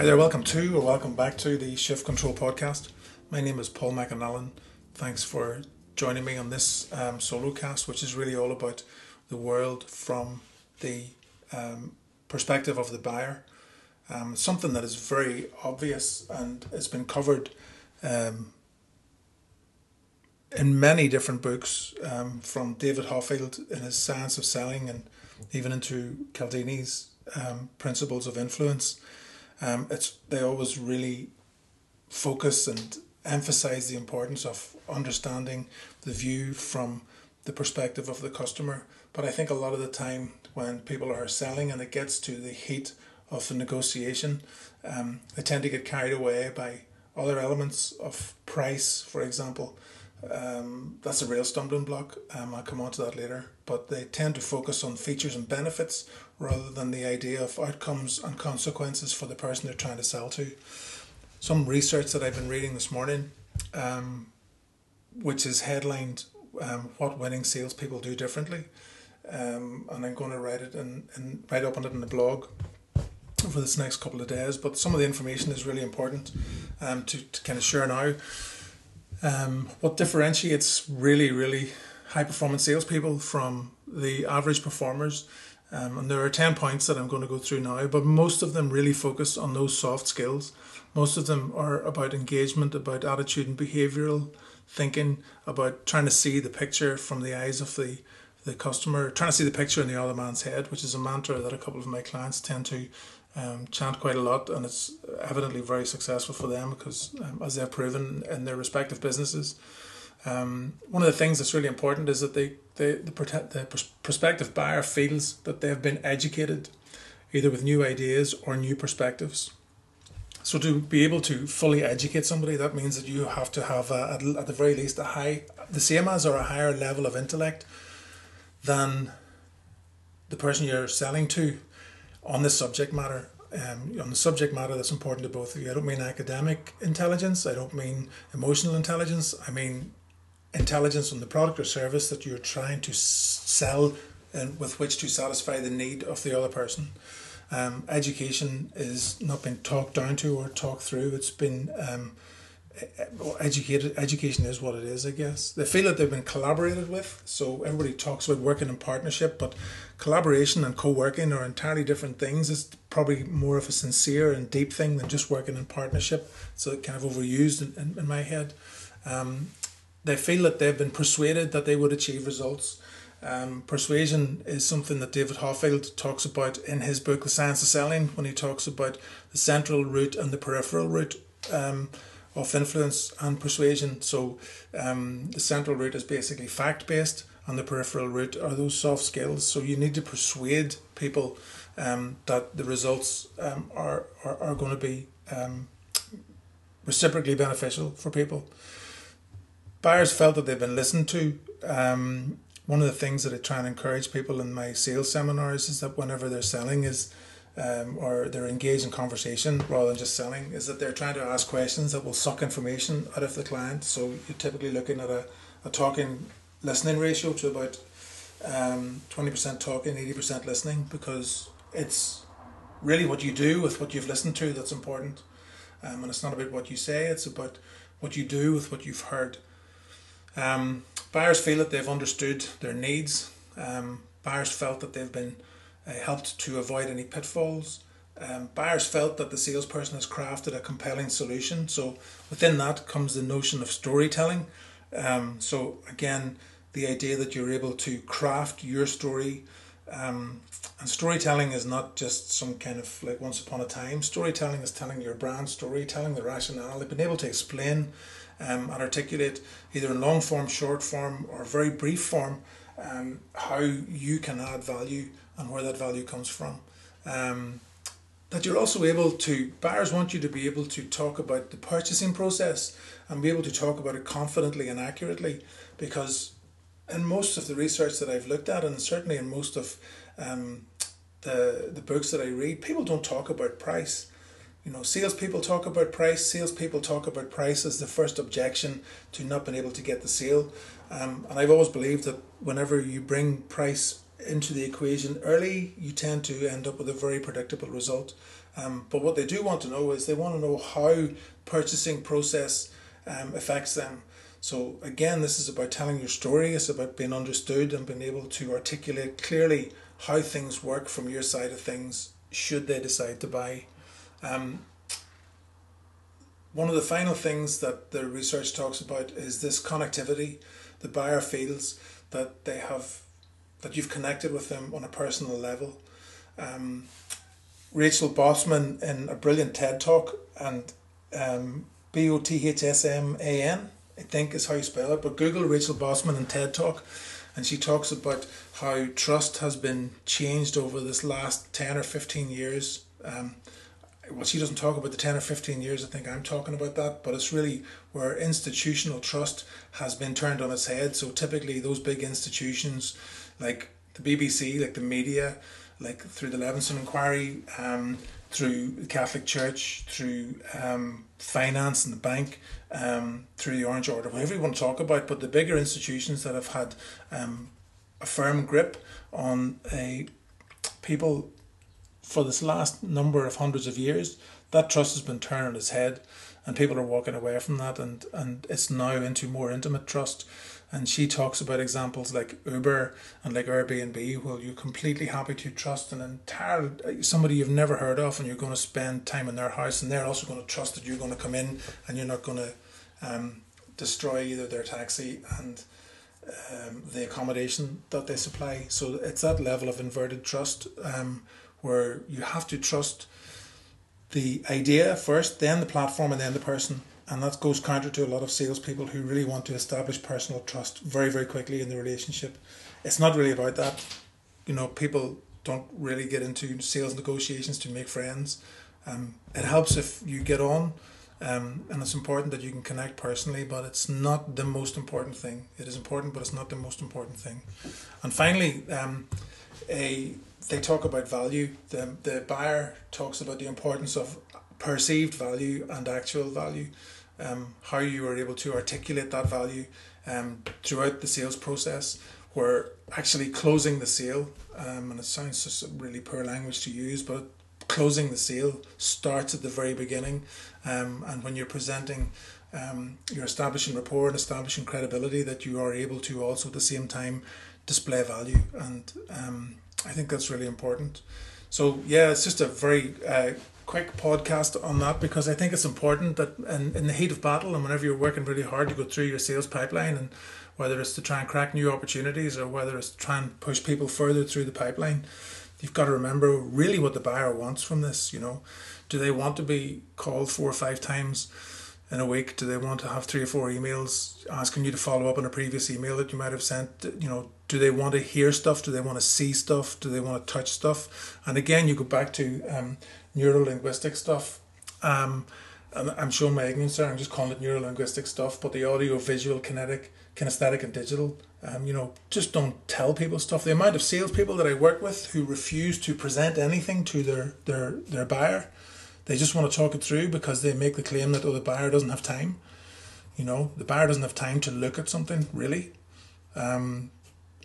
Hi there, welcome to or welcome back to the Shift Control podcast. My name is Paul McAnallen. Thanks for joining me on this um, solo cast, which is really all about the world from the um, perspective of the buyer. Um, something that is very obvious and has been covered um, in many different books, um, from David Hoffeld in his Science of Selling and even into Cialdini's um, Principles of Influence. Um, it's they always really focus and emphasize the importance of understanding the view from the perspective of the customer. But I think a lot of the time when people are selling and it gets to the heat of the negotiation, um, they tend to get carried away by other elements of price, for example. Um, that's a real stumbling block. Um, I'll come on to that later. But they tend to focus on features and benefits rather than the idea of outcomes and consequences for the person they're trying to sell to. Some research that I've been reading this morning, um, which is headlined um, "What Winning Salespeople Do Differently," um, and I'm going to write it and, write up on it in the blog for this next couple of days. But some of the information is really important um, to, to kind of share now. Um, what differentiates really, really high performance salespeople from the average performers? Um, and there are 10 points that I'm going to go through now, but most of them really focus on those soft skills. Most of them are about engagement, about attitude and behavioral thinking, about trying to see the picture from the eyes of the, the customer, trying to see the picture in the other man's head, which is a mantra that a couple of my clients tend to um, chant quite a lot, and it's evidently very successful for them because, um, as they've proven in their respective businesses, um, one of the things that's really important is that they, they the, the prospective buyer feels that they've been educated, either with new ideas or new perspectives. So to be able to fully educate somebody, that means that you have to have, a, at the very least, a high, the same as or a higher level of intellect than the person you're selling to on the subject matter. Um, on the subject matter that's important to both of you. I don't mean academic intelligence. I don't mean emotional intelligence. I mean intelligence on the product or service that you're trying to sell and with which to satisfy the need of the other person. Um, education is not been talked down to or talked through. It's been um, educated education is what it is i guess they feel that they've been collaborated with so everybody talks about working in partnership but collaboration and co-working are entirely different things it's probably more of a sincere and deep thing than just working in partnership so kind of overused in, in, in my head um, they feel that they've been persuaded that they would achieve results um, persuasion is something that David Hoffeld talks about in his book The Science of Selling when he talks about the central route and the peripheral route um, of influence and persuasion. So um, the central route is basically fact based, and the peripheral route are those soft skills. So you need to persuade people um, that the results um, are, are, are going to be um, reciprocally beneficial for people. Buyers felt that they've been listened to. Um, one of the things that I try and encourage people in my sales seminars is that whenever they're selling is um, or they're engaged in conversation rather than just selling is that they're trying to ask questions that will suck information out of the client. So you're typically looking at a, a talking listening ratio to about um, 20% talking, 80% listening because it's really what you do with what you've listened to that's important. Um, and it's not about what you say, it's about what you do with what you've heard. Um, buyers feel that they've understood their needs. Um, buyers felt that they've been uh, helped to avoid any pitfalls. Um, buyers felt that the salesperson has crafted a compelling solution. So within that comes the notion of storytelling. Um, so again, the idea that you're able to craft your story. Um, and storytelling is not just some kind of like once upon a time. Storytelling is telling your brand story, telling the rationale. They've been able to explain um, and articulate either in long form, short form, or very brief form um, how you can add value and where that value comes from. Um, that you're also able to, buyers want you to be able to talk about the purchasing process and be able to talk about it confidently and accurately because in most of the research that I've looked at and certainly in most of um, the, the books that I read, people don't talk about price. You know, salespeople talk about price. Salespeople talk about price as the first objection to not being able to get the sale. Um, and I've always believed that whenever you bring price into the equation early, you tend to end up with a very predictable result. Um, but what they do want to know is they want to know how purchasing process um, affects them. So again, this is about telling your story. It's about being understood and being able to articulate clearly how things work from your side of things. Should they decide to buy? Um, one of the final things that the research talks about is this connectivity. The buyer feels that they have that you've connected with them on a personal level. Um, Rachel Botsman in a brilliant TED talk and um, B O T H S M A N, I think is how you spell it. But Google Rachel Botsman and TED talk, and she talks about how trust has been changed over this last ten or fifteen years. Um, well, she doesn't talk about the 10 or 15 years, I think I'm talking about that, but it's really where institutional trust has been turned on its head. So typically, those big institutions like the BBC, like the media, like through the Leveson inquiry, um, through the Catholic Church, through um, finance and the bank, um, through the Orange Order, whatever you want to talk about, but the bigger institutions that have had um, a firm grip on a people for this last number of hundreds of years, that trust has been turned on its head and people are walking away from that and, and it's now into more intimate trust. And she talks about examples like Uber and like Airbnb, where you're completely happy to trust an entire somebody you've never heard of, and you're going to spend time in their house, and they're also going to trust that you're going to come in and you're not going to um, destroy either their taxi and um, the accommodation that they supply. So it's that level of inverted trust um, where you have to trust the idea first, then the platform, and then the person. And that goes counter to a lot of salespeople who really want to establish personal trust very, very quickly in the relationship. It's not really about that. You know, people don't really get into sales negotiations to make friends. Um, it helps if you get on, um, and it's important that you can connect personally, but it's not the most important thing. It is important, but it's not the most important thing. And finally, um, a they talk about value. The, the buyer talks about the importance of perceived value and actual value, um, how you are able to articulate that value um, throughout the sales process, where actually closing the sale, um, and it sounds just really poor language to use, but closing the sale starts at the very beginning. Um, and when you're presenting, um, you're establishing rapport and establishing credibility that you are able to also at the same time display value and um, I think that's really important. So yeah, it's just a very uh, quick podcast on that because I think it's important that in, in the heat of battle and whenever you're working really hard to go through your sales pipeline and whether it's to try and crack new opportunities or whether it's to try and push people further through the pipeline, you've got to remember really what the buyer wants from this. You know, do they want to be called four or five times? in a week? Do they want to have three or four emails asking you to follow up on a previous email that you might have sent? You know, do they want to hear stuff? Do they want to see stuff? Do they want to touch stuff? And again, you go back to um, neuro linguistic stuff. Um, and I'm showing my ignorance there. I'm just calling it neuro linguistic stuff, but the audio, visual, kinetic, kinesthetic, and digital. Um, you know, just don't tell people stuff. The amount of salespeople that I work with who refuse to present anything to their their their buyer, they just want to talk it through because they make the claim that oh the buyer doesn't have time. You know, the buyer doesn't have time to look at something really. Um,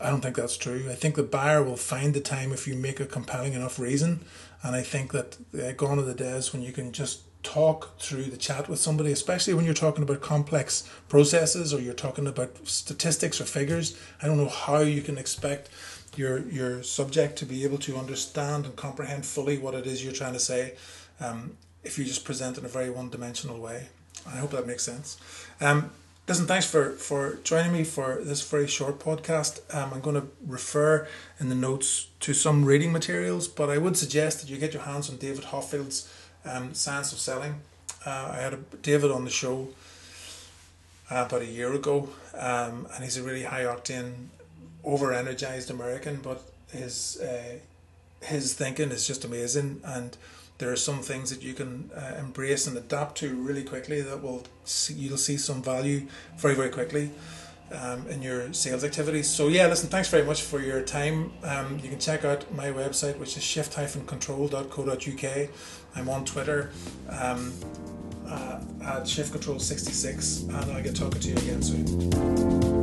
I don't think that's true. I think the buyer will find the time if you make a compelling enough reason. And I think that uh, gone are the days when you can just talk through the chat with somebody, especially when you're talking about complex processes or you're talking about statistics or figures. I don't know how you can expect your your subject to be able to understand and comprehend fully what it is you're trying to say um, if you just present in a very one dimensional way. I hope that makes sense. Um, Listen, thanks for, for joining me for this very short podcast. Um, I'm going to refer in the notes to some reading materials, but I would suggest that you get your hands on David Hoffeld's um, Science of Selling. Uh, I had a, David on the show uh, about a year ago, um, and he's a really high octane, over energized American, but his uh, his thinking is just amazing and there are some things that you can uh, embrace and adapt to really quickly that will see, you'll see some value very very quickly um, in your sales activities. So yeah listen thanks very much for your time. Um, you can check out my website which is shift-control.co.uk i'm on twitter um, uh, at shift control 66 and i'll get talking to you again soon